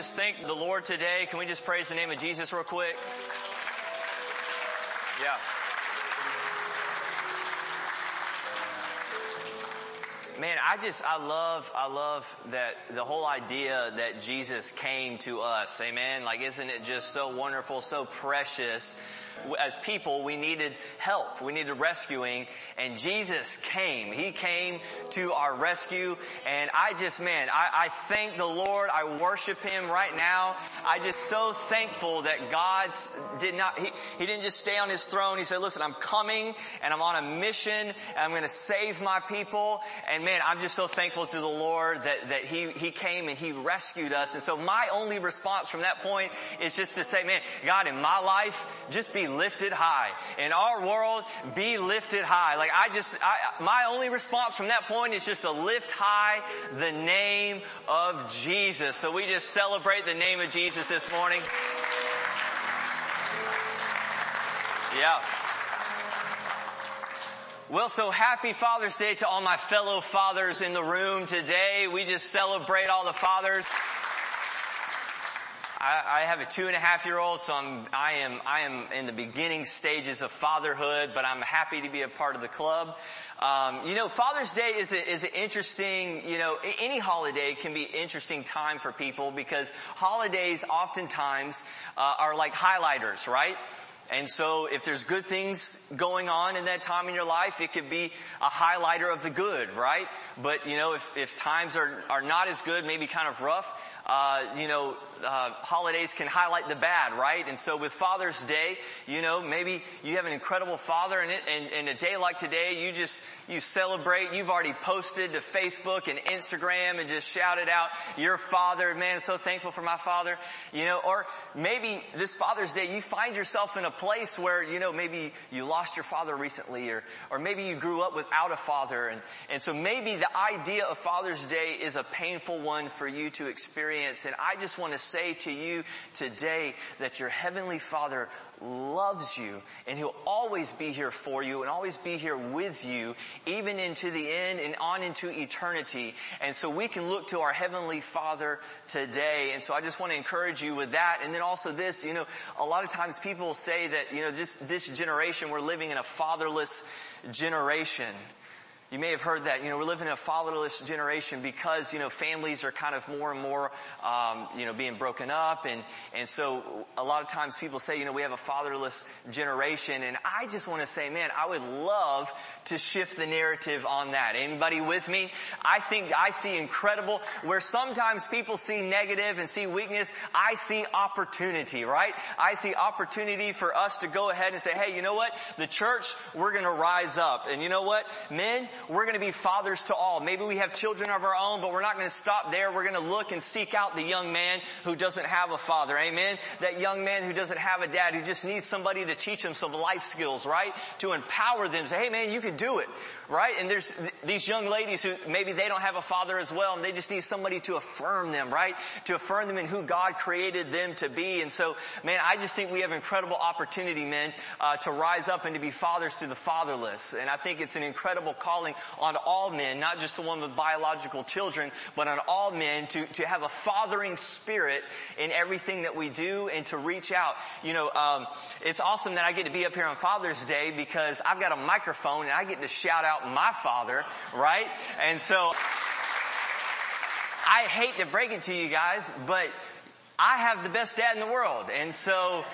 just thank the Lord today? Can we just praise the name of Jesus real quick? Yeah. Man, I just, I love, I love that the whole idea that Jesus came to us. Amen. Like, isn't it just so wonderful, so precious? As people, we needed help. We needed rescuing and Jesus came. He came to our rescue and I just, man, I, I thank the Lord. I worship Him right now. I just so thankful that God did not, he, he didn't just stay on His throne. He said, listen, I'm coming and I'm on a mission and I'm going to save my people. And man, I'm just so thankful to the Lord that, that He, He came and He rescued us. And so my only response from that point is just to say, man, God, in my life, just be lifted high. In our world, be lifted high. Like I just, I, my only response from that point is just to lift high the name of Jesus. So we just celebrate the name of Jesus this morning. Yeah. Well, so happy Father's Day to all my fellow fathers in the room today. We just celebrate all the fathers. I, have a two and a half year old, so I'm, I am, I am in the beginning stages of fatherhood, but I'm happy to be a part of the club. Um, you know, Father's Day is, a, is an interesting, you know, any holiday can be interesting time for people because holidays oftentimes uh, are like highlighters, right? And so if there's good things going on in that time in your life, it could be a highlighter of the good, right? But you know, if, if times are, are not as good, maybe kind of rough, uh, you know, uh, holidays can highlight the bad, right? And so with Father's Day, you know, maybe you have an incredible father and, it, and, and a day like today, you just, you celebrate, you've already posted to Facebook and Instagram and just shouted out your father, man, so thankful for my father, you know, or maybe this Father's Day, you find yourself in a place where, you know, maybe you lost your father recently or, or maybe you grew up without a father and, and so maybe the idea of Father's Day is a painful one for you to experience and I just want to say to you today that your Heavenly Father loves you and He'll always be here for you and always be here with you even into the end and on into eternity. And so we can look to our Heavenly Father today. And so I just want to encourage you with that. And then also this, you know, a lot of times people say that, you know, just this generation, we're living in a fatherless generation. You may have heard that, you know, we're living in a fatherless generation because, you know, families are kind of more and more, um, you know, being broken up. And, and so a lot of times people say, you know, we have a fatherless generation. And I just want to say, man, I would love to shift the narrative on that. Anybody with me? I think I see incredible, where sometimes people see negative and see weakness, I see opportunity, right? I see opportunity for us to go ahead and say, hey, you know what? The church, we're going to rise up. And you know what? Men, we're going to be fathers to all. Maybe we have children of our own, but we're not going to stop there. We're going to look and seek out the young man who doesn't have a father. Amen. That young man who doesn't have a dad, who just needs somebody to teach him some life skills, right? To empower them. Say, hey man, you can do it, right? And there's th- these young ladies who maybe they don't have a father as well, and they just need somebody to affirm them, right? To affirm them in who God created them to be. And so, man, I just think we have incredible opportunity, men, uh, to rise up and to be fathers to the fatherless. And I think it's an incredible calling calling on all men, not just the one with biological children, but on all men to, to have a fathering spirit in everything that we do and to reach out. You know, um, it's awesome that I get to be up here on Father's Day because I've got a microphone and I get to shout out my father, right? And so, I hate to break it to you guys, but I have the best dad in the world. And so,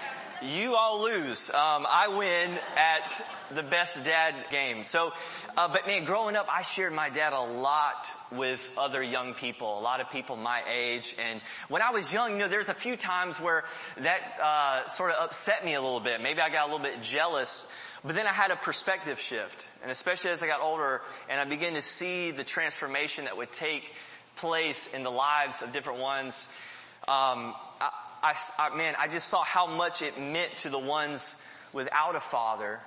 you all lose. Um, I win at the best dad game. So, uh, but man, growing up, I shared my dad a lot with other young people, a lot of people my age. And when I was young, you know, there's a few times where that uh, sort of upset me a little bit. Maybe I got a little bit jealous. But then I had a perspective shift, and especially as I got older, and I began to see the transformation that would take place in the lives of different ones. Um, I, I, man, I just saw how much it meant to the ones without a father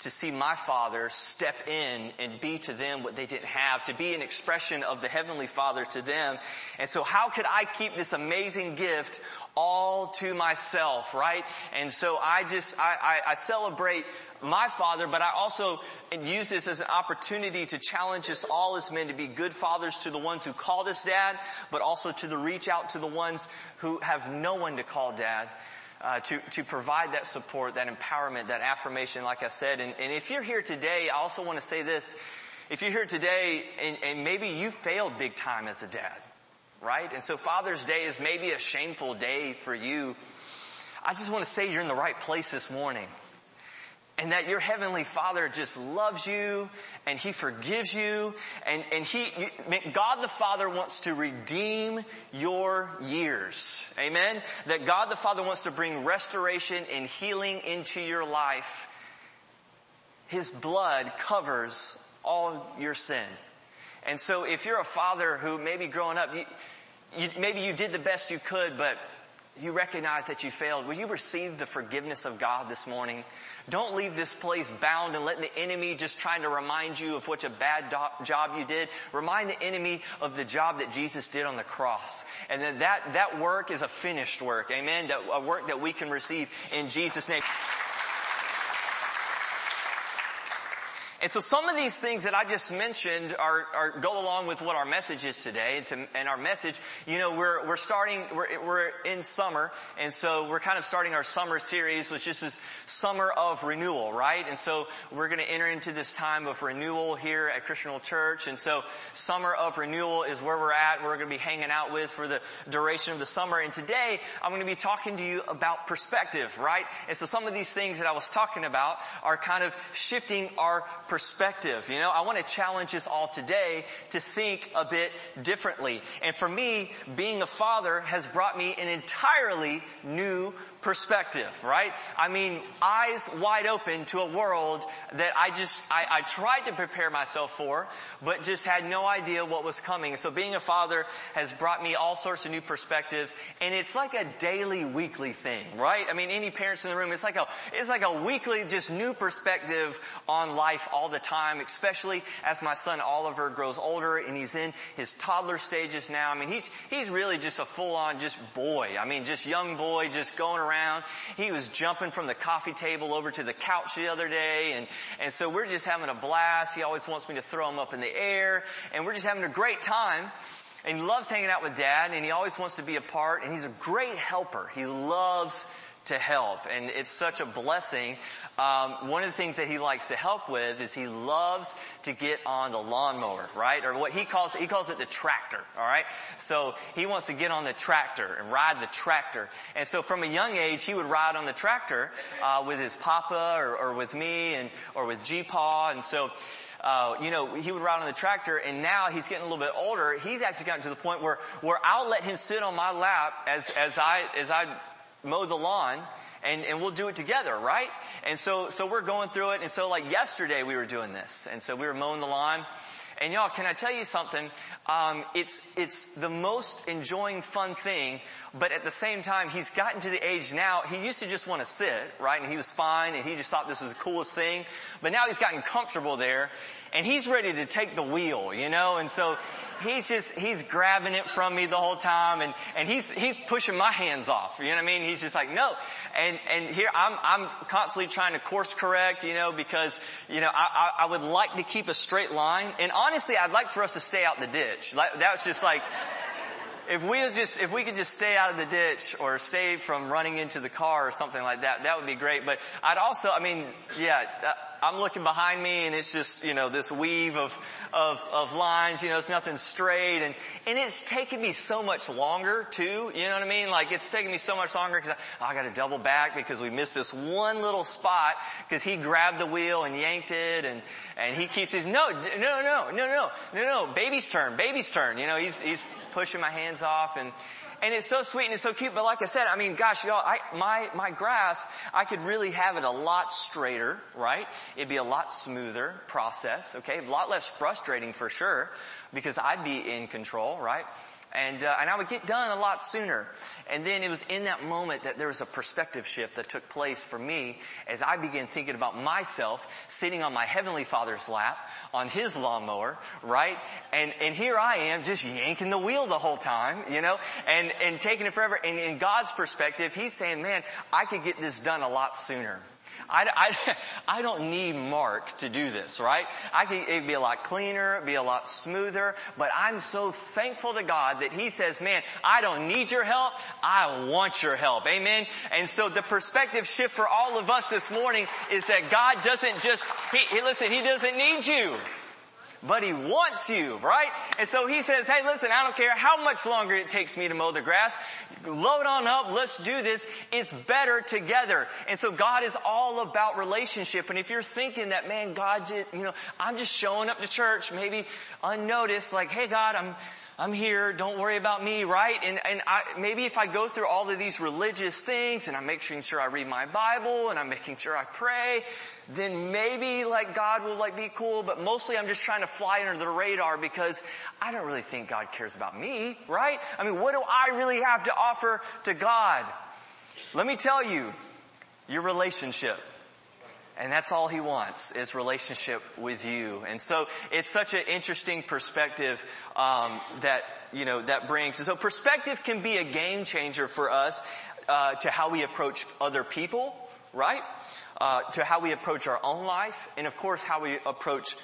to see my father step in and be to them what they didn't have, to be an expression of the heavenly father to them. And so how could I keep this amazing gift all to myself, right? And so I just, I, I, I celebrate my father, but I also use this as an opportunity to challenge us all as men to be good fathers to the ones who called us dad, but also to the reach out to the ones who have no one to call dad uh, to, to provide that support, that empowerment, that affirmation, like I said. And, and if you're here today, I also want to say this. If you're here today and, and maybe you failed big time as a dad, right? And so Father's Day is maybe a shameful day for you. I just want to say you're in the right place this morning and that your heavenly father just loves you and he forgives you and, and he, God the Father wants to redeem your years. Amen? That God the Father wants to bring restoration and healing into your life. His blood covers all your sin. And so if you're a father who maybe growing up, you, you, maybe you did the best you could, but you recognize that you failed, will you receive the forgiveness of God this morning? Don't leave this place bound and letting the enemy just trying to remind you of what a bad do- job you did. Remind the enemy of the job that Jesus did on the cross. And then that, that work is a finished work. Amen. That, a work that we can receive in Jesus' name. And so some of these things that I just mentioned are, are go along with what our message is today. And, to, and our message, you know, we're, we're starting, we're, we're in summer. And so we're kind of starting our summer series, which is this summer of renewal, right? And so we're going to enter into this time of renewal here at Christian Church. And so summer of renewal is where we're at. We're going to be hanging out with for the duration of the summer. And today I'm going to be talking to you about perspective, right? And so some of these things that I was talking about are kind of shifting our perspective. You know, I want to challenge us all today to think a bit differently. And for me, being a father has brought me an entirely new perspective, right? I mean, eyes wide open to a world that I just, I, I, tried to prepare myself for, but just had no idea what was coming. so being a father has brought me all sorts of new perspectives, and it's like a daily, weekly thing, right? I mean, any parents in the room, it's like a, it's like a weekly, just new perspective on life all the time, especially as my son Oliver grows older and he's in his toddler stages now. I mean, he's, he's really just a full on just boy. I mean, just young boy, just going around around. He was jumping from the coffee table over to the couch the other day. And, and so we're just having a blast. He always wants me to throw him up in the air and we're just having a great time. And he loves hanging out with dad and he always wants to be a part and he's a great helper. He loves to help. And it's such a blessing. Um, one of the things that he likes to help with is he loves to get on the lawnmower, right? Or what he calls, he calls it the tractor, alright? So he wants to get on the tractor and ride the tractor. And so from a young age, he would ride on the tractor, uh, with his papa or, or with me and, or with G-Paw. And so, uh, you know, he would ride on the tractor and now he's getting a little bit older. He's actually gotten to the point where, where I'll let him sit on my lap as, as I, as I mow the lawn and, and we'll do it together, right? And so, so we're going through it. And so like yesterday we were doing this. And so we were mowing the lawn. And y'all, can I tell you something? Um, it's it's the most enjoying, fun thing, but at the same time, he's gotten to the age now. He used to just want to sit, right, and he was fine, and he just thought this was the coolest thing. But now he's gotten comfortable there, and he's ready to take the wheel, you know. And so he's just, he's grabbing it from me the whole time and, and he's, he's pushing my hands off. You know what I mean? He's just like, no. And, and here I'm, I'm constantly trying to course correct, you know, because, you know, I, I, I would like to keep a straight line. And honestly, I'd like for us to stay out the ditch. Like, that's just like, if we just, if we could just stay out of the ditch or stay from running into the car or something like that, that would be great. But I'd also, I mean, yeah, uh, I'm looking behind me and it's just, you know, this weave of, of, of lines, you know, it's nothing straight and, and it's taken me so much longer too, you know what I mean? Like it's taken me so much longer because I, I gotta double back because we missed this one little spot because he grabbed the wheel and yanked it and, and he keeps saying, no, no, no, no, no, no, no, baby's turn, baby's turn. You know, he's, he's pushing my hands off and, and it's so sweet and it's so cute. But like I said, I mean, gosh, y'all, I, my, my grass, I could really have it a lot straighter, right? It'd be a lot smoother process, okay? A lot less frustrating for sure because I'd be in control, right? And, uh, and I would get done a lot sooner. And then it was in that moment that there was a perspective shift that took place for me as I began thinking about myself sitting on my Heavenly Father's lap on His lawnmower, right? And, and here I am just yanking the wheel the whole time, you know, and, and taking it forever. And in God's perspective, He's saying, man, I could get this done a lot sooner. I, I, I don't need Mark to do this, right? I could, it'd be a lot cleaner, it'd be a lot smoother, but I'm so thankful to God that He says, man, I don't need your help, I want your help. Amen? And so the perspective shift for all of us this morning is that God doesn't just, he, he listen, He doesn't need you but he wants you, right? And so he says, hey listen, I don't care how much longer it takes me to mow the grass. Load on up, let's do this. It's better together. And so God is all about relationship. And if you're thinking that, man, God, just, you know, I'm just showing up to church, maybe unnoticed, like, hey God, I'm, I'm here. Don't worry about me, right? And, and I, maybe if I go through all of these religious things and I'm making sure I read my Bible and I'm making sure I pray, then maybe like God will like be cool, but mostly I'm just trying to fly under the radar because I don't really think God cares about me, right? I mean, what do I really have to offer to God? Let me tell you, your relationship. And that's all he wants is relationship with you. And so it's such an interesting perspective um, that you know that brings. And so perspective can be a game changer for us uh, to how we approach other people, right? Uh, to how we approach our own life, and of course how we approach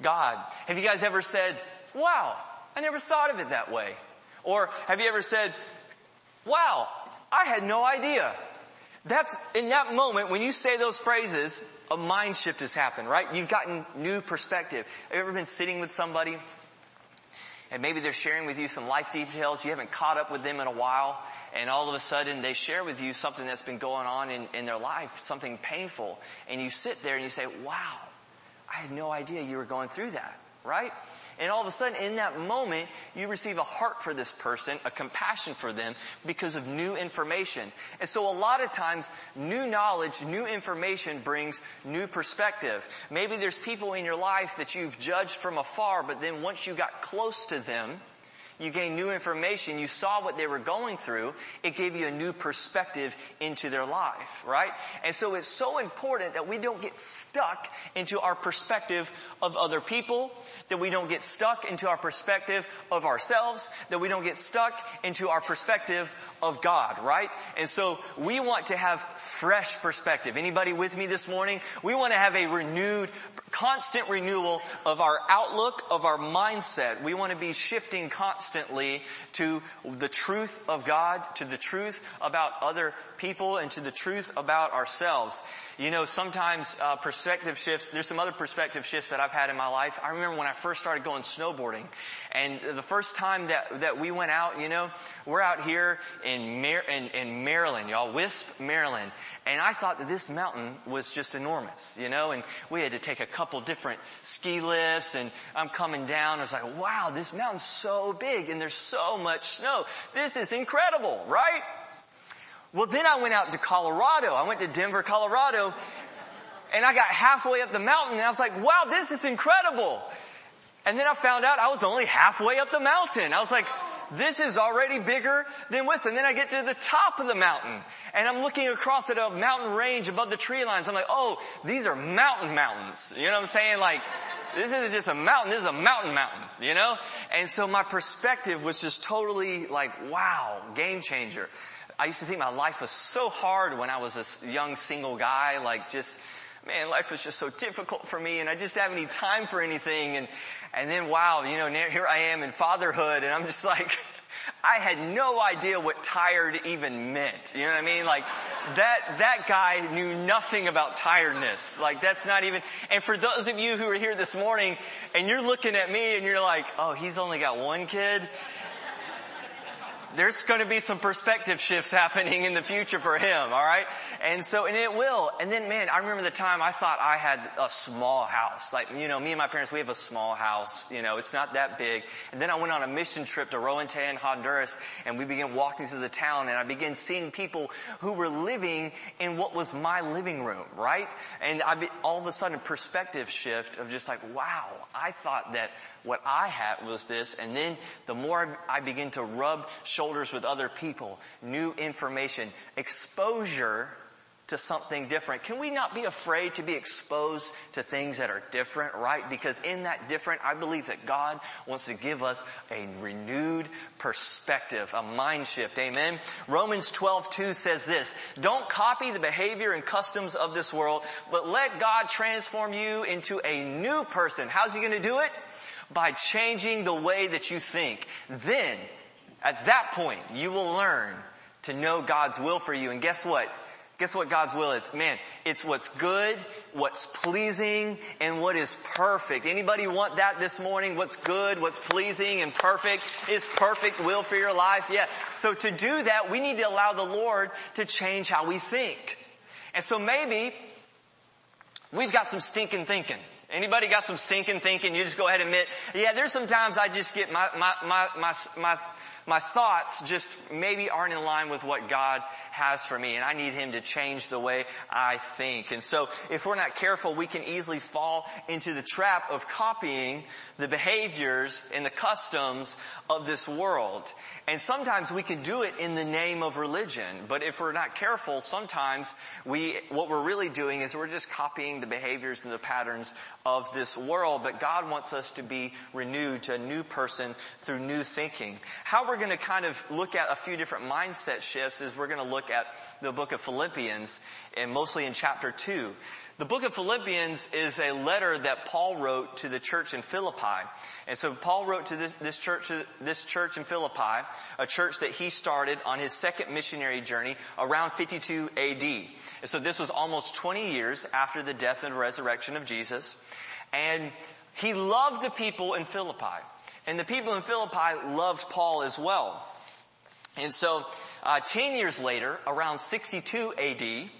God. Have you guys ever said, "Wow, I never thought of it that way," or have you ever said, "Wow, I had no idea." That's in that moment when you say those phrases, a mind shift has happened, right? You've gotten new perspective. Have you ever been sitting with somebody and maybe they're sharing with you some life details. You haven't caught up with them in a while and all of a sudden they share with you something that's been going on in, in their life, something painful. And you sit there and you say, wow, I had no idea you were going through that, right? And all of a sudden, in that moment, you receive a heart for this person, a compassion for them because of new information. And so a lot of times, new knowledge, new information brings new perspective. Maybe there's people in your life that you've judged from afar, but then once you got close to them, you gained new information, you saw what they were going through, it gave you a new perspective into their life, right? And so it's so important that we don't get stuck into our perspective of other people, that we don't get stuck into our perspective of ourselves, that we don't get stuck into our perspective of God, right? And so we want to have fresh perspective. Anybody with me this morning? We want to have a renewed, constant renewal of our outlook, of our mindset. We want to be shifting constantly constantly to the truth of God, to the truth about other people, and to the truth about ourselves. You know, sometimes uh, perspective shifts. There's some other perspective shifts that I've had in my life. I remember when I first started going snowboarding, and the first time that that we went out, you know, we're out here in Mar- in, in Maryland, y'all, Wisp, Maryland, and I thought that this mountain was just enormous, you know, and we had to take a couple different ski lifts, and I'm coming down. I was like, wow, this mountain's so big big and there's so much snow. This is incredible, right? Well, then I went out to Colorado. I went to Denver, Colorado, and I got halfway up the mountain and I was like, wow, this is incredible. And then I found out I was only halfway up the mountain. I was like, this is already bigger than. And then I get to the top of the mountain and I'm looking across at a mountain range above the tree lines. I'm like, oh, these are mountain mountains. You know what I'm saying? Like, this isn't just a mountain, this is a mountain mountain, you know? And so my perspective was just totally like, wow, game changer. I used to think my life was so hard when I was a young single guy, like just, man, life was just so difficult for me and I just didn't have any time for anything. And, and then wow, you know, here I am in fatherhood and I'm just like, I had no idea what tired even meant. You know what I mean? Like that, that guy knew nothing about tiredness. Like that's not even, and for those of you who are here this morning and you're looking at me and you're like, oh, he's only got one kid there's going to be some perspective shifts happening in the future for him, alright? And so, and it will. And then man, I remember the time I thought I had a small house. Like, you know, me and my parents, we have a small house, you know, it's not that big. And then I went on a mission trip to Roatan, Honduras, and we began walking through the town and I began seeing people who were living in what was my living room, right? And I be, all of a sudden perspective shift of just like, wow, I thought that what I had was this. And then the more I begin to rub shoulders with other people, new information, exposure to something different. Can we not be afraid to be exposed to things that are different, right? Because in that different, I believe that God wants to give us a renewed perspective, a mind shift. Amen. Romans 12, 2 says this, don't copy the behavior and customs of this world, but let God transform you into a new person. How's he going to do it? By changing the way that you think. Then, at that point, you will learn to know God's will for you. And guess what? Guess what God's will is? Man, it's what's good, what's pleasing, and what is perfect. Anybody want that this morning? What's good, what's pleasing, and perfect? Is perfect will for your life? Yeah. So to do that, we need to allow the Lord to change how we think. And so maybe we've got some stinking thinking. Anybody got some stinking thinking? You just go ahead and admit, yeah, there's some times I just get my, my, my, my, my my thoughts just maybe aren't in line with what God has for me and I need Him to change the way I think. And so if we're not careful, we can easily fall into the trap of copying the behaviors and the customs of this world. And sometimes we can do it in the name of religion, but if we're not careful, sometimes we, what we're really doing is we're just copying the behaviors and the patterns of this world, but God wants us to be renewed to a new person through new thinking. How we're going to kind of look at a few different mindset shifts is we're going to look at the book of Philippians and mostly in chapter 2. The book of Philippians is a letter that Paul wrote to the church in Philippi. And so Paul wrote to this, this, church, this church in Philippi, a church that he started on his second missionary journey around 52 AD. And so this was almost 20 years after the death and resurrection of Jesus. And he loved the people in Philippi. And the people in Philippi loved Paul as well. And so, uh, 10 years later, around 62 AD,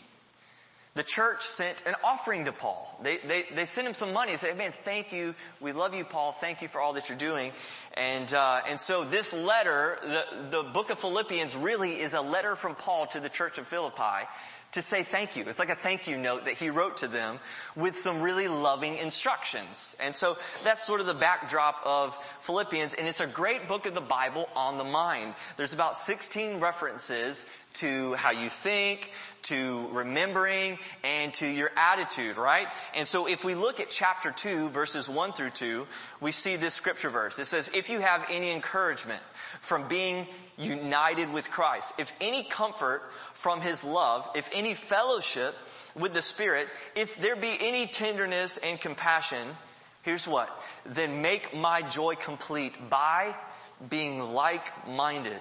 the church sent an offering to Paul. They, they, they sent him some money. They said, man, thank you. We love you, Paul. Thank you for all that you're doing. And, uh, and so this letter, the, the book of Philippians really is a letter from Paul to the church of Philippi to say thank you. It's like a thank you note that he wrote to them with some really loving instructions. And so that's sort of the backdrop of Philippians and it's a great book of the Bible on the mind. There's about 16 references to how you think, to remembering, and to your attitude, right? And so if we look at chapter 2 verses 1 through 2, we see this scripture verse. It says, if you have any encouragement from being united with Christ, if any comfort from His love, if any fellowship with the Spirit, if there be any tenderness and compassion, here's what, then make my joy complete by being like-minded,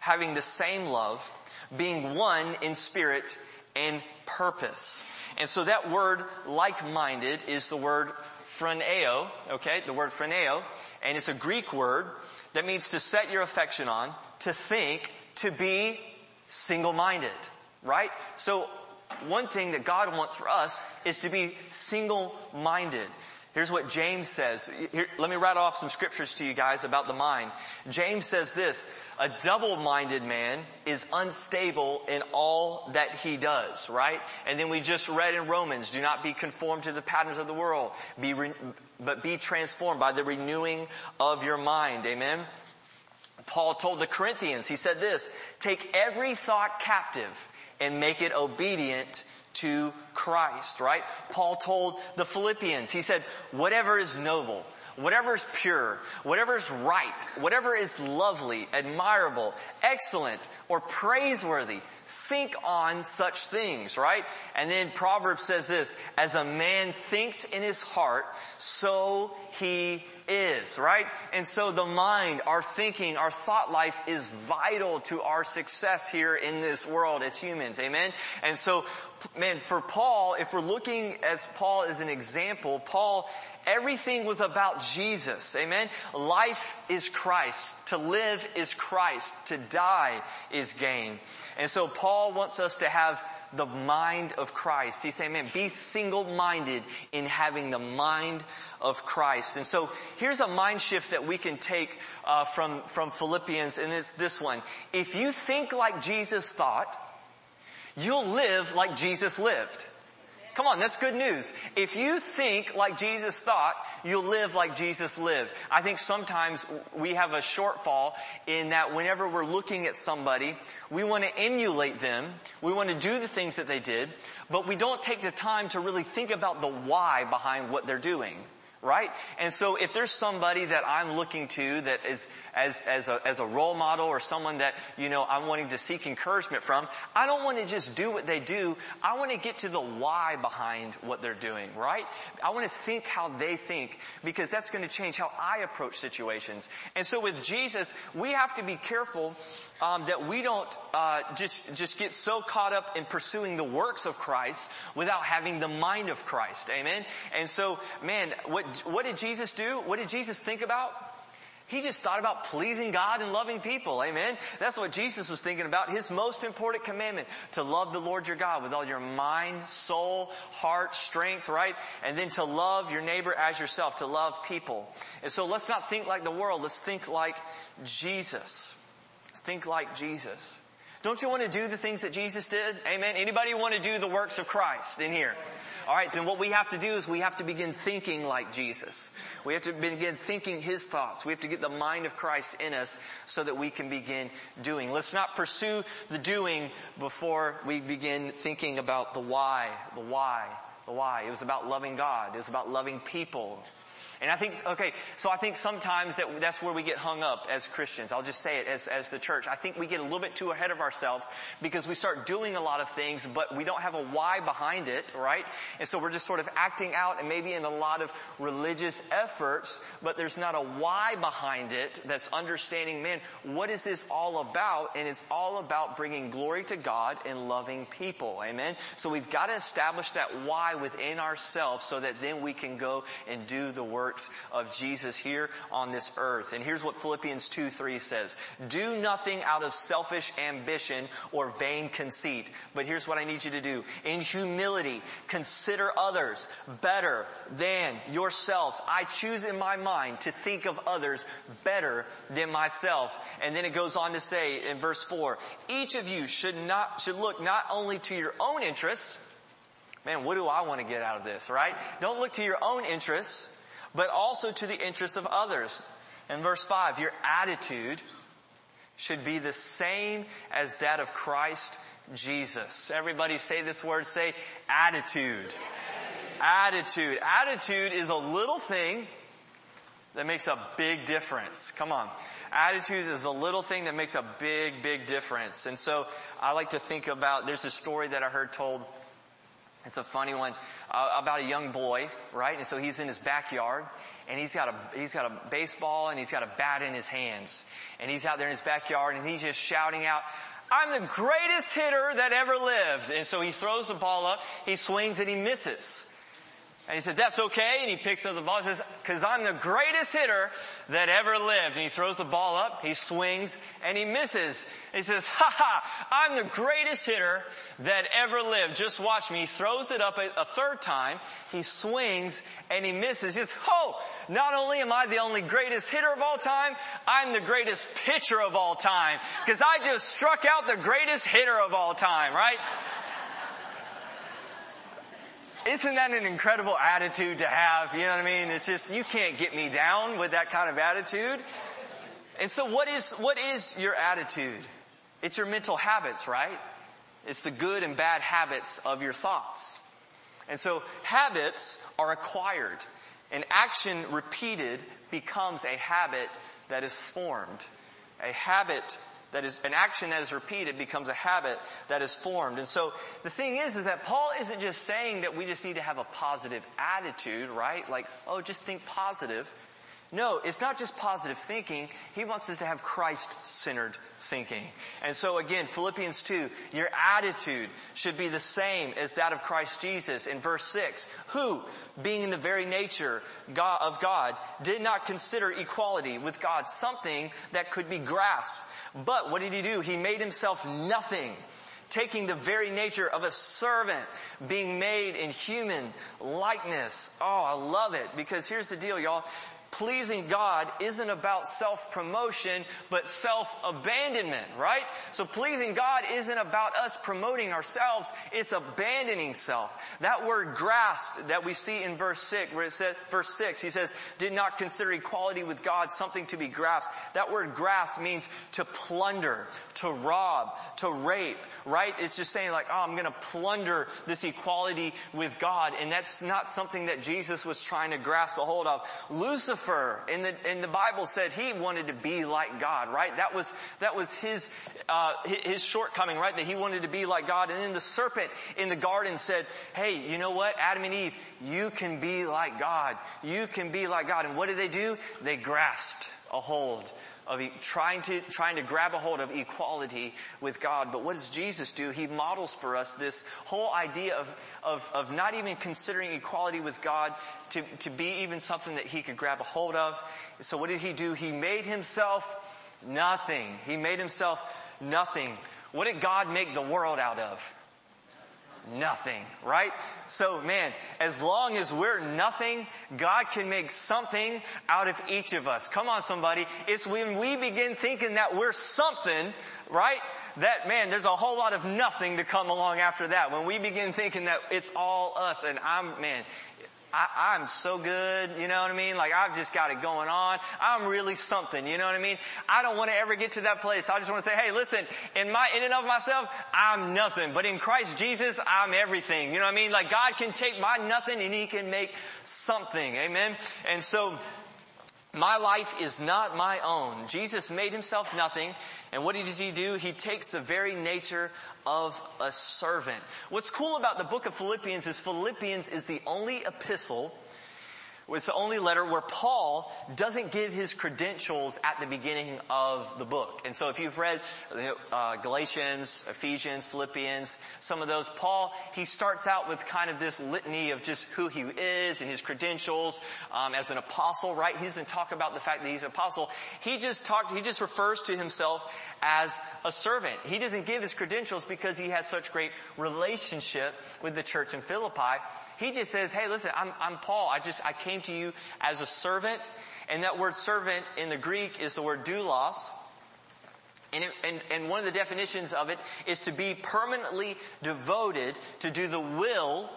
having the same love, being one in spirit and purpose. And so that word like-minded is the word phroneo, okay, the word phroneo, and it's a Greek word that means to set your affection on, to think, to be single-minded, right? So one thing that God wants for us is to be single-minded. Here's what James says. Here, let me write off some scriptures to you guys about the mind. James says this, a double-minded man is unstable in all that he does, right? And then we just read in Romans, do not be conformed to the patterns of the world, be re- but be transformed by the renewing of your mind. Amen? Paul told the Corinthians, he said this, take every thought captive and make it obedient to Christ, right? Paul told the Philippians, he said, whatever is noble, whatever is pure, whatever is right, whatever is lovely, admirable, excellent, or praiseworthy, think on such things, right? And then Proverbs says this, as a man thinks in his heart, so he is, right? And so the mind, our thinking, our thought life is vital to our success here in this world as humans. Amen? And so, man, for Paul, if we're looking as Paul as an example, Paul, everything was about Jesus. Amen? Life is Christ. To live is Christ. To die is gain. And so Paul wants us to have the mind of Christ. He's saying, man, be single-minded in having the mind of Christ. And so here's a mind shift that we can take uh, from, from Philippians, and it's this one. If you think like Jesus thought, you'll live like Jesus lived. Come on, that's good news. If you think like Jesus thought, you'll live like Jesus lived. I think sometimes we have a shortfall in that whenever we're looking at somebody, we want to emulate them. We want to do the things that they did, but we don't take the time to really think about the why behind what they're doing right? And so if there's somebody that I'm looking to that is as, as a, as a role model or someone that, you know, I'm wanting to seek encouragement from, I don't want to just do what they do. I want to get to the why behind what they're doing, right? I want to think how they think because that's going to change how I approach situations. And so with Jesus, we have to be careful um, that we don't uh, just just get so caught up in pursuing the works of Christ without having the mind of Christ. Amen. And so, man, what what did Jesus do? What did Jesus think about? He just thought about pleasing God and loving people. Amen. That's what Jesus was thinking about. His most important commandment, to love the Lord your God with all your mind, soul, heart, strength, right? And then to love your neighbor as yourself, to love people. And so let's not think like the world. Let's think like Jesus. Think like Jesus. Don't you want to do the things that Jesus did? Amen. Anybody want to do the works of Christ in here? All right, then what we have to do is we have to begin thinking like Jesus. We have to begin thinking His thoughts. We have to get the mind of Christ in us so that we can begin doing. Let's not pursue the doing before we begin thinking about the why, the why, the why. It was about loving God. It was about loving people. And I think, okay, so I think sometimes that that's where we get hung up as Christians. I'll just say it as, as the church. I think we get a little bit too ahead of ourselves because we start doing a lot of things, but we don't have a why behind it, right? And so we're just sort of acting out and maybe in a lot of religious efforts, but there's not a why behind it that's understanding, man, what is this all about? And it's all about bringing glory to God and loving people. Amen? So we've got to establish that why within ourselves so that then we can go and do the work works of Jesus here on this earth. And here's what Philippians 2 3 says. Do nothing out of selfish ambition or vain conceit. But here's what I need you to do. In humility, consider others better than yourselves. I choose in my mind to think of others better than myself. And then it goes on to say in verse 4, each of you should not, should look not only to your own interests, man, what do I want to get out of this, right? Don't look to your own interests, but also to the interests of others. In verse 5, your attitude should be the same as that of Christ Jesus. Everybody say this word, say attitude. Attitude. Attitude is a little thing that makes a big difference. Come on. Attitude is a little thing that makes a big, big difference. And so I like to think about, there's a story that I heard told it's a funny one uh, about a young boy, right? And so he's in his backyard and he's got a he's got a baseball and he's got a bat in his hands and he's out there in his backyard and he's just shouting out I'm the greatest hitter that ever lived. And so he throws the ball up, he swings and he misses. And he said, that's okay. And he picks up the ball and says, cause I'm the greatest hitter that ever lived. And he throws the ball up, he swings, and he misses. And he says, ha ha, I'm the greatest hitter that ever lived. Just watch me. He throws it up a, a third time, he swings, and he misses. He says, oh, not only am I the only greatest hitter of all time, I'm the greatest pitcher of all time. Cause I just struck out the greatest hitter of all time, right? Isn't that an incredible attitude to have? You know what I mean? It's just, you can't get me down with that kind of attitude. And so what is, what is your attitude? It's your mental habits, right? It's the good and bad habits of your thoughts. And so habits are acquired. An action repeated becomes a habit that is formed. A habit that is an action that is repeated becomes a habit that is formed. And so the thing is, is that Paul isn't just saying that we just need to have a positive attitude, right? Like, oh, just think positive. No, it's not just positive thinking. He wants us to have Christ-centered thinking. And so again, Philippians 2, your attitude should be the same as that of Christ Jesus in verse 6, who, being in the very nature of God, did not consider equality with God something that could be grasped. But what did he do? He made himself nothing taking the very nature of a servant, being made in human likeness. Oh, I love it because here's the deal, y'all. Pleasing God isn't about self-promotion, but self-abandonment, right? So pleasing God isn't about us promoting ourselves, it's abandoning self. That word grasp that we see in verse 6, where it says, verse 6, he says, did not consider equality with God something to be grasped. That word grasp means to plunder, to rob, to rape, right? It's just saying like, oh, I'm gonna plunder this equality with God. And that's not something that Jesus was trying to grasp a hold of. Lucifer in the, in the Bible said he wanted to be like God, right? That was, that was his, uh, his shortcoming, right? That he wanted to be like God. And then the serpent in the garden said, hey, you know what? Adam and Eve, you can be like God. You can be like God. And what did they do? They grasped a hold of trying to, trying to grab a hold of equality with God. But what does Jesus do? He models for us this whole idea of, of, of not even considering equality with God to, to be even something that he could grab a hold of. So what did he do? He made himself nothing. He made himself nothing. What did God make the world out of? Nothing, right? So man, as long as we're nothing, God can make something out of each of us. Come on somebody. It's when we begin thinking that we're something, right? That man, there's a whole lot of nothing to come along after that. When we begin thinking that it's all us and I'm, man, I, am so good, you know what I mean? Like I've just got it going on. I'm really something, you know what I mean? I don't want to ever get to that place. I just want to say, hey, listen, in my, in and of myself, I'm nothing. But in Christ Jesus, I'm everything. You know what I mean? Like God can take my nothing and He can make something. Amen? And so, my life is not my own. Jesus made himself nothing. And what does he do? He takes the very nature of a servant. What's cool about the book of Philippians is Philippians is the only epistle it's the only letter where Paul doesn't give his credentials at the beginning of the book. And so if you've read uh, Galatians, Ephesians, Philippians, some of those, Paul, he starts out with kind of this litany of just who he is and his credentials um, as an apostle, right? He doesn't talk about the fact that he's an apostle. He just talked, he just refers to himself as a servant. He doesn't give his credentials because he has such great relationship with the church in Philippi. He just says, hey, listen, I'm, I'm Paul. I just, I came to you as a servant. And that word servant in the Greek is the word doulos. And, it, and, and one of the definitions of it is to be permanently devoted to do the will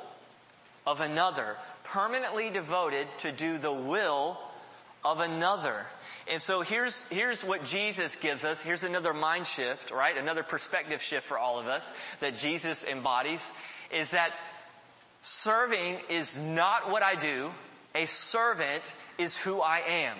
of another. Permanently devoted to do the will of another. And so here's, here's what Jesus gives us. Here's another mind shift, right? Another perspective shift for all of us that Jesus embodies is that Serving is not what I do. A servant is who I am.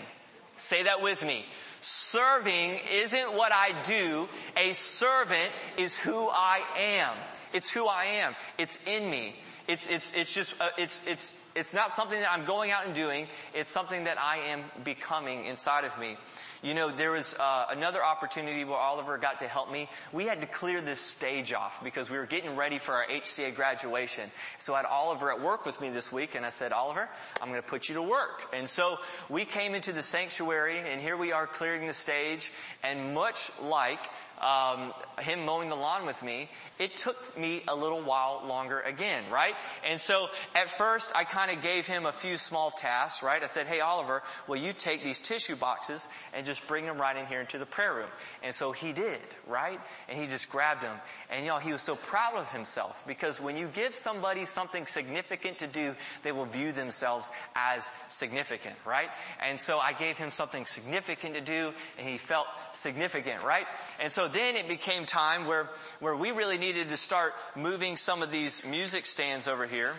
Say that with me. Serving isn't what I do. A servant is who I am. It's who I am. It's in me. It's, it's, it's just, uh, it's, it's, it's not something that I'm going out and doing. It's something that I am becoming inside of me. You know, there was uh, another opportunity where Oliver got to help me. We had to clear this stage off because we were getting ready for our HCA graduation. So I had Oliver at work with me this week and I said, Oliver, I'm going to put you to work. And so we came into the sanctuary and here we are clearing the stage and much like um, him mowing the lawn with me, it took me a little while longer again, right? And so at first I kind of gave him a few small tasks, right? I said, hey Oliver, will you take these tissue boxes and just bring them right in here into the prayer room? And so he did, right? And he just grabbed them. And you know, he was so proud of himself because when you give somebody something significant to do, they will view themselves as significant, right? And so I gave him something significant to do and he felt significant, right? And so then it became time where, where we really needed to start moving some of these music stands over here.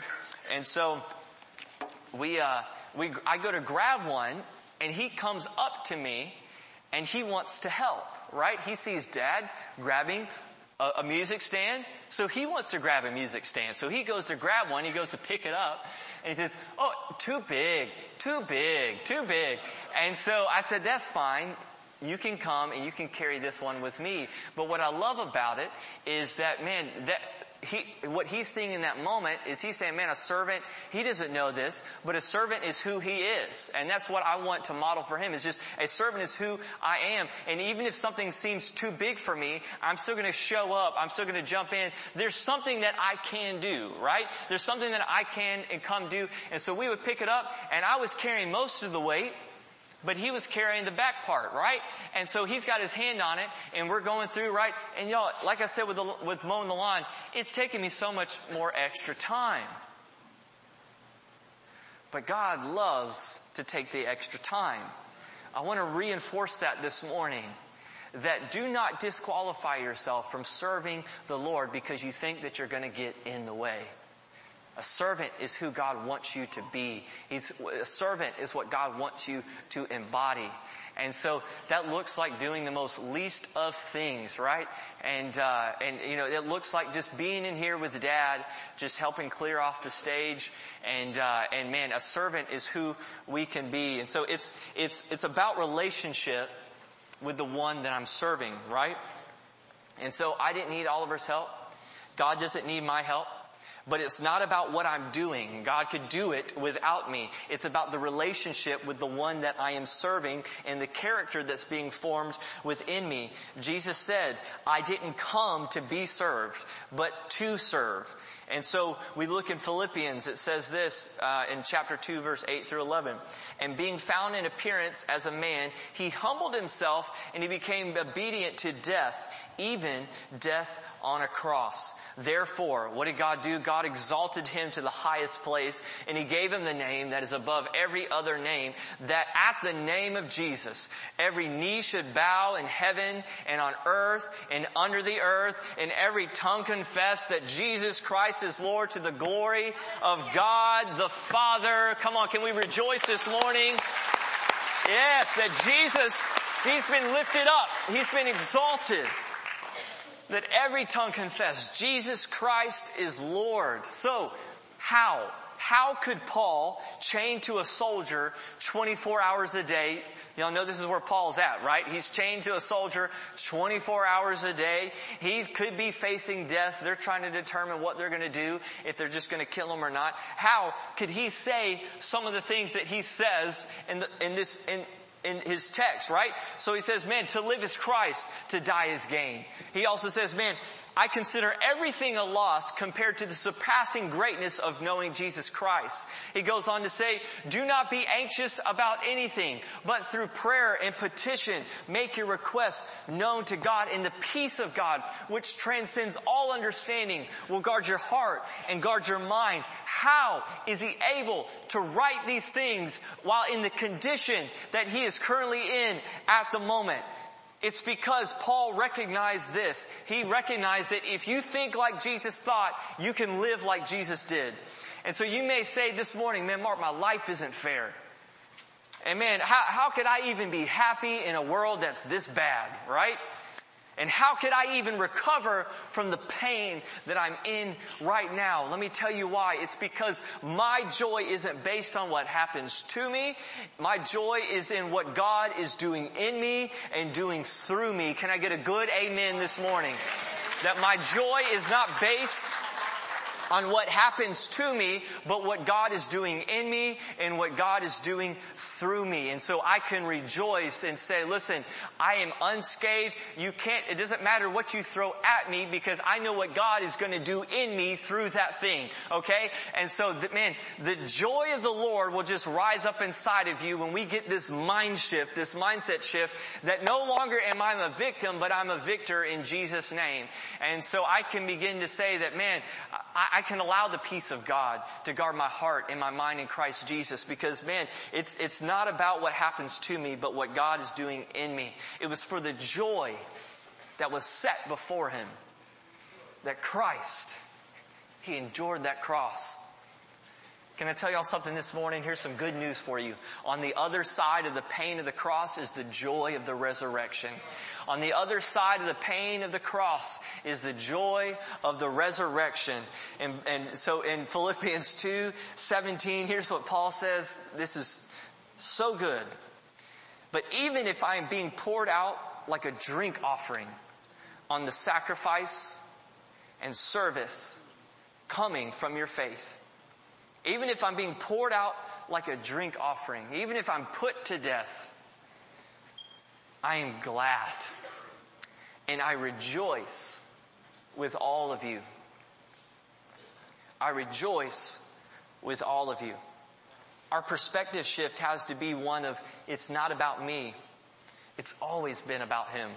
And so we, uh, we, I go to grab one and he comes up to me and he wants to help, right? He sees dad grabbing a, a, music stand, so he wants to grab a music stand. So he goes to grab one, he goes to pick it up, and he says, oh, too big, too big, too big. And so I said, that's fine you can come and you can carry this one with me. But what I love about it is that, man, that, he, what he's seeing in that moment is he's saying, man, a servant, he doesn't know this, but a servant is who he is. And that's what I want to model for him is just a servant is who I am. And even if something seems too big for me, I'm still going to show up. I'm still going to jump in. There's something that I can do, right? There's something that I can and come do. And so we would pick it up and I was carrying most of the weight but he was carrying the back part, right? And so he's got his hand on it and we're going through, right? And y'all, like I said with the, with mowing the lawn, it's taking me so much more extra time. But God loves to take the extra time. I want to reinforce that this morning. That do not disqualify yourself from serving the Lord because you think that you're going to get in the way. A servant is who God wants you to be. He's, a servant is what God wants you to embody. And so that looks like doing the most least of things, right? And, uh, and, you know, it looks like just being in here with dad, just helping clear off the stage. And, uh, and man, a servant is who we can be. And so it's, it's, it's about relationship with the one that I'm serving, right? And so I didn't need Oliver's help. God doesn't need my help. But it's not about what I'm doing. God could do it without me. It's about the relationship with the one that I am serving and the character that's being formed within me. Jesus said, I didn't come to be served, but to serve. And so we look in Philippians, it says this uh, in chapter 2 verse 8 through 11. And being found in appearance as a man, he humbled himself and he became obedient to death, even death on a cross. Therefore, what did God do? God exalted him to the highest place and he gave him the name that is above every other name that at the name of Jesus, every knee should bow in heaven and on earth and under the earth and every tongue confess that Jesus Christ is Lord to the glory of God the Father. Come on, can we rejoice this morning? Yes, that Jesus, He's been lifted up. He's been exalted that every tongue confess Jesus Christ is Lord. So, how? How could Paul chained to a soldier 24 hours a day? Y'all know this is where Paul's at, right? He's chained to a soldier 24 hours a day. He could be facing death. They're trying to determine what they're going to do, if they're just going to kill him or not. How could he say some of the things that he says in, the, in this, in, in his text, right? So he says, man, to live is Christ, to die is gain. He also says, man, I consider everything a loss compared to the surpassing greatness of knowing Jesus Christ. He goes on to say, do not be anxious about anything, but through prayer and petition, make your requests known to God and the peace of God, which transcends all understanding, will guard your heart and guard your mind. How is he able to write these things while in the condition that he is currently in at the moment? It's because Paul recognized this. He recognized that if you think like Jesus thought, you can live like Jesus did. And so you may say this morning, man, Mark, my life isn't fair. And man, how, how could I even be happy in a world that's this bad, right? And how could I even recover from the pain that I'm in right now? Let me tell you why. It's because my joy isn't based on what happens to me. My joy is in what God is doing in me and doing through me. Can I get a good amen this morning? That my joy is not based on what happens to me, but what God is doing in me and what God is doing through me. And so I can rejoice and say, listen, I am unscathed. You can't, it doesn't matter what you throw at me because I know what God is going to do in me through that thing. Okay? And so, the, man, the joy of the Lord will just rise up inside of you when we get this mind shift, this mindset shift that no longer am I a victim, but I'm a victor in Jesus' name. And so I can begin to say that, man, I, I, can allow the peace of God to guard my heart and my mind in Christ Jesus because man, it's, it's not about what happens to me, but what God is doing in me. It was for the joy that was set before him that Christ, he endured that cross can I tell y'all something this morning? Here's some good news for you. On the other side of the pain of the cross is the joy of the resurrection. On the other side of the pain of the cross is the joy of the resurrection. And, and so in Philippians 2, 17, here's what Paul says. This is so good. But even if I am being poured out like a drink offering on the sacrifice and service coming from your faith, even if I'm being poured out like a drink offering, even if I'm put to death, I am glad and I rejoice with all of you. I rejoice with all of you. our perspective shift has to be one of, it's not about me. It's always been about Him.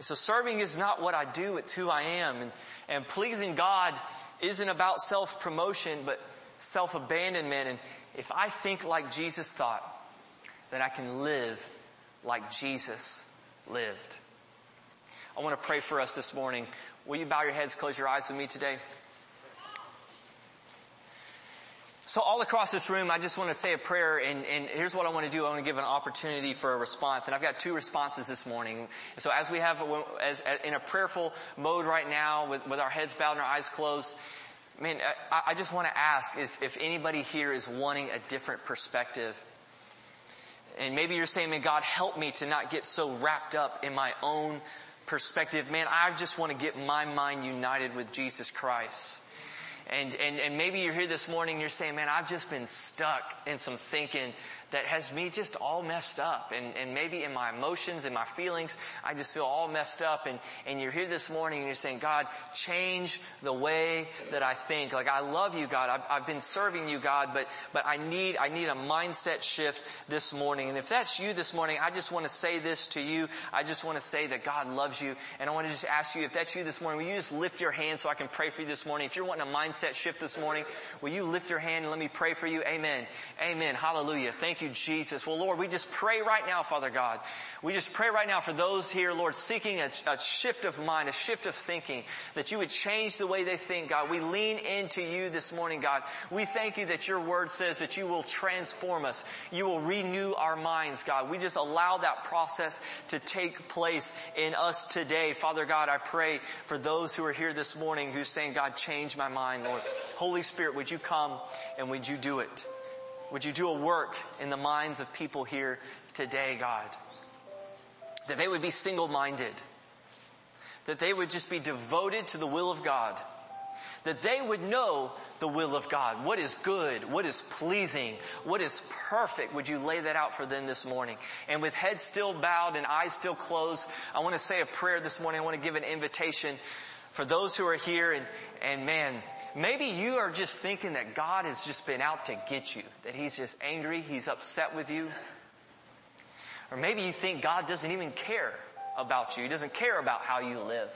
So serving is not what I do, it's who I am. And, and pleasing God isn't about self-promotion, but self-abandonment. And if I think like Jesus thought, then I can live like Jesus lived. I want to pray for us this morning. Will you bow your heads, close your eyes with me today? So all across this room, I just want to say a prayer and, and, here's what I want to do. I want to give an opportunity for a response. And I've got two responses this morning. So as we have, as, in a prayerful mode right now with, with our heads bowed and our eyes closed, I mean, I, I just want to ask if, if anybody here is wanting a different perspective. And maybe you're saying, man, God, help me to not get so wrapped up in my own perspective. Man, I just want to get my mind united with Jesus Christ. And, and, and maybe you're here this morning and you're saying, man, I've just been stuck in some thinking that has me just all messed up. And, and maybe in my emotions and my feelings, I just feel all messed up. And, and you're here this morning and you're saying, God, change the way that I think. Like, I love you, God. I've, I've been serving you, God, but, but I need, I need a mindset shift this morning. And if that's you this morning, I just want to say this to you. I just want to say that God loves you. And I want to just ask you, if that's you this morning, will you just lift your hand so I can pray for you this morning? If you're wanting a mindset shift this morning, will you lift your hand and let me pray for you? Amen. Amen. Hallelujah. Thank you, Jesus. Well, Lord, we just pray right now, Father God. We just pray right now for those here, Lord, seeking a, a, shift of mind, a shift of thinking, that you would change the way they think, God. We lean into you this morning, God. We thank you that your word says that you will transform us. You will renew our minds, God. We just allow that process to take place in us today. Father God, I pray for those who are here this morning who's saying, God, change my mind, Lord. Holy Spirit, would you come and would you do it? Would you do a work in the minds of people here today, God? That they would be single-minded. That they would just be devoted to the will of God. That they would know the will of God. What is good? What is pleasing? What is perfect? Would you lay that out for them this morning? And with heads still bowed and eyes still closed, I want to say a prayer this morning. I want to give an invitation for those who are here and, and man, maybe you are just thinking that God has just been out to get you, that He's just angry, He's upset with you. Or maybe you think God doesn't even care about you. He doesn't care about how you live.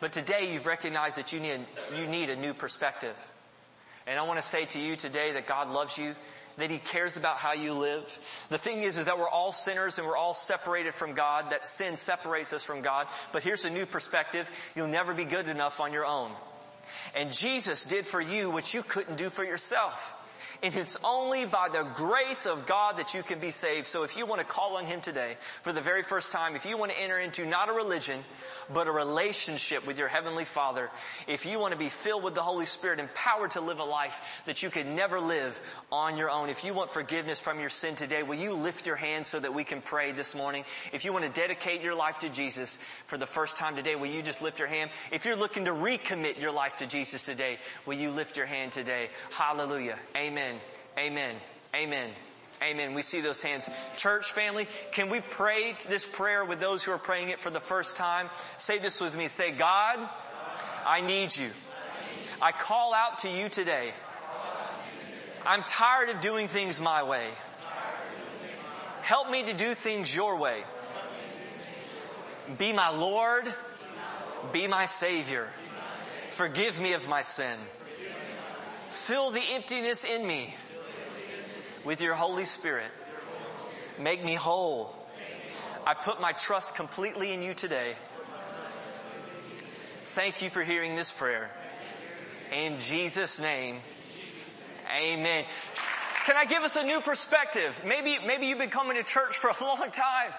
But today you've recognized that you need, you need a new perspective. And I want to say to you today that God loves you that He cares about how you live. The thing is, is that we're all sinners and we're all separated from God, that sin separates us from God. But here's a new perspective. You'll never be good enough on your own. And Jesus did for you what you couldn't do for yourself. And it's only by the grace of God that you can be saved. So if you want to call on Him today for the very first time, if you want to enter into not a religion, but a relationship with your Heavenly Father, if you want to be filled with the Holy Spirit, empowered to live a life that you could never live on your own, if you want forgiveness from your sin today, will you lift your hand so that we can pray this morning? If you want to dedicate your life to Jesus for the first time today, will you just lift your hand? If you're looking to recommit your life to Jesus today, will you lift your hand today? Hallelujah. Amen. Amen. Amen. Amen. We see those hands. Church family, can we pray this prayer with those who are praying it for the first time? Say this with me. Say, God, I need you. I call out to you today. I'm tired of doing things my way. Help me to do things your way. Be my Lord. Be my Savior. Forgive me of my sin. Fill the emptiness in me with your Holy Spirit. Make me whole. I put my trust completely in you today. Thank you for hearing this prayer. In Jesus' name, amen. Can I give us a new perspective? Maybe, maybe you've been coming to church for a long time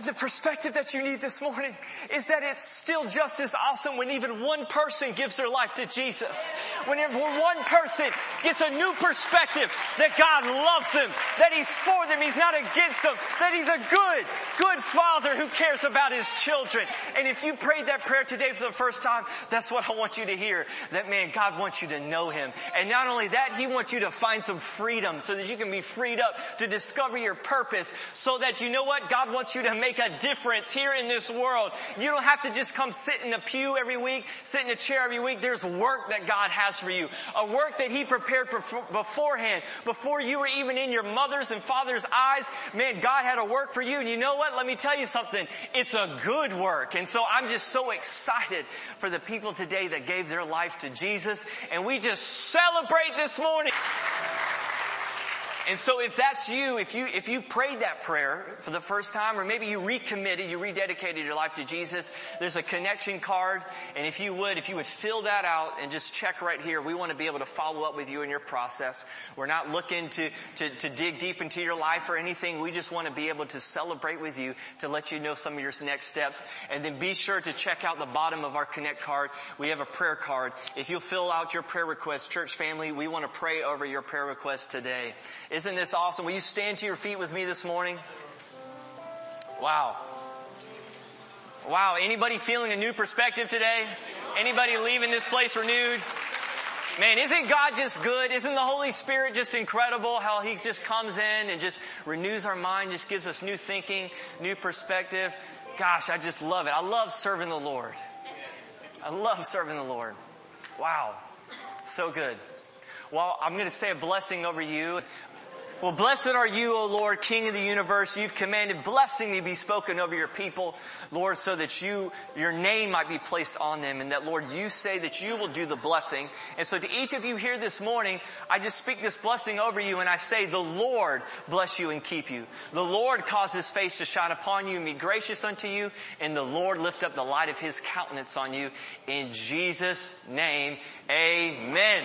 the perspective that you need this morning is that it's still just as awesome when even one person gives their life to Jesus. Whenever one person gets a new perspective that God loves them, that He's for them, He's not against them, that He's a good, good Father who cares about His children. And if you prayed that prayer today for the first time, that's what I want you to hear. That man, God wants you to know Him. And not only that, He wants you to find some freedom so that you can be freed up to discover your purpose so that you know what? God wants you to make a difference here in this world. You don't have to just come sit in a pew every week, sit in a chair every week. There's work that God has for you. A work that He prepared beforehand, before you were even in your mother's and father's eyes. Man, God had a work for you. And you know what? Let me tell you something. It's a good work. And so I'm just so excited for the people today that gave their life to Jesus. And we just celebrate this morning. And so if that's you, if you, if you prayed that prayer for the first time, or maybe you recommitted, you rededicated your life to Jesus, there's a connection card. And if you would, if you would fill that out and just check right here, we want to be able to follow up with you in your process. We're not looking to, to, to dig deep into your life or anything. We just want to be able to celebrate with you to let you know some of your next steps. And then be sure to check out the bottom of our connect card. We have a prayer card. If you'll fill out your prayer request, church family, we want to pray over your prayer request today. Isn't this awesome? Will you stand to your feet with me this morning? Wow. Wow. Anybody feeling a new perspective today? Anybody leaving this place renewed? Man, isn't God just good? Isn't the Holy Spirit just incredible how He just comes in and just renews our mind, just gives us new thinking, new perspective? Gosh, I just love it. I love serving the Lord. I love serving the Lord. Wow. So good. Well, I'm going to say a blessing over you. Well, blessed are you, O Lord, King of the universe. You've commanded blessing to be spoken over your people, Lord, so that you, your name might be placed on them and that, Lord, you say that you will do the blessing. And so to each of you here this morning, I just speak this blessing over you and I say, the Lord bless you and keep you. The Lord cause his face to shine upon you and be gracious unto you and the Lord lift up the light of his countenance on you. In Jesus' name, amen. amen.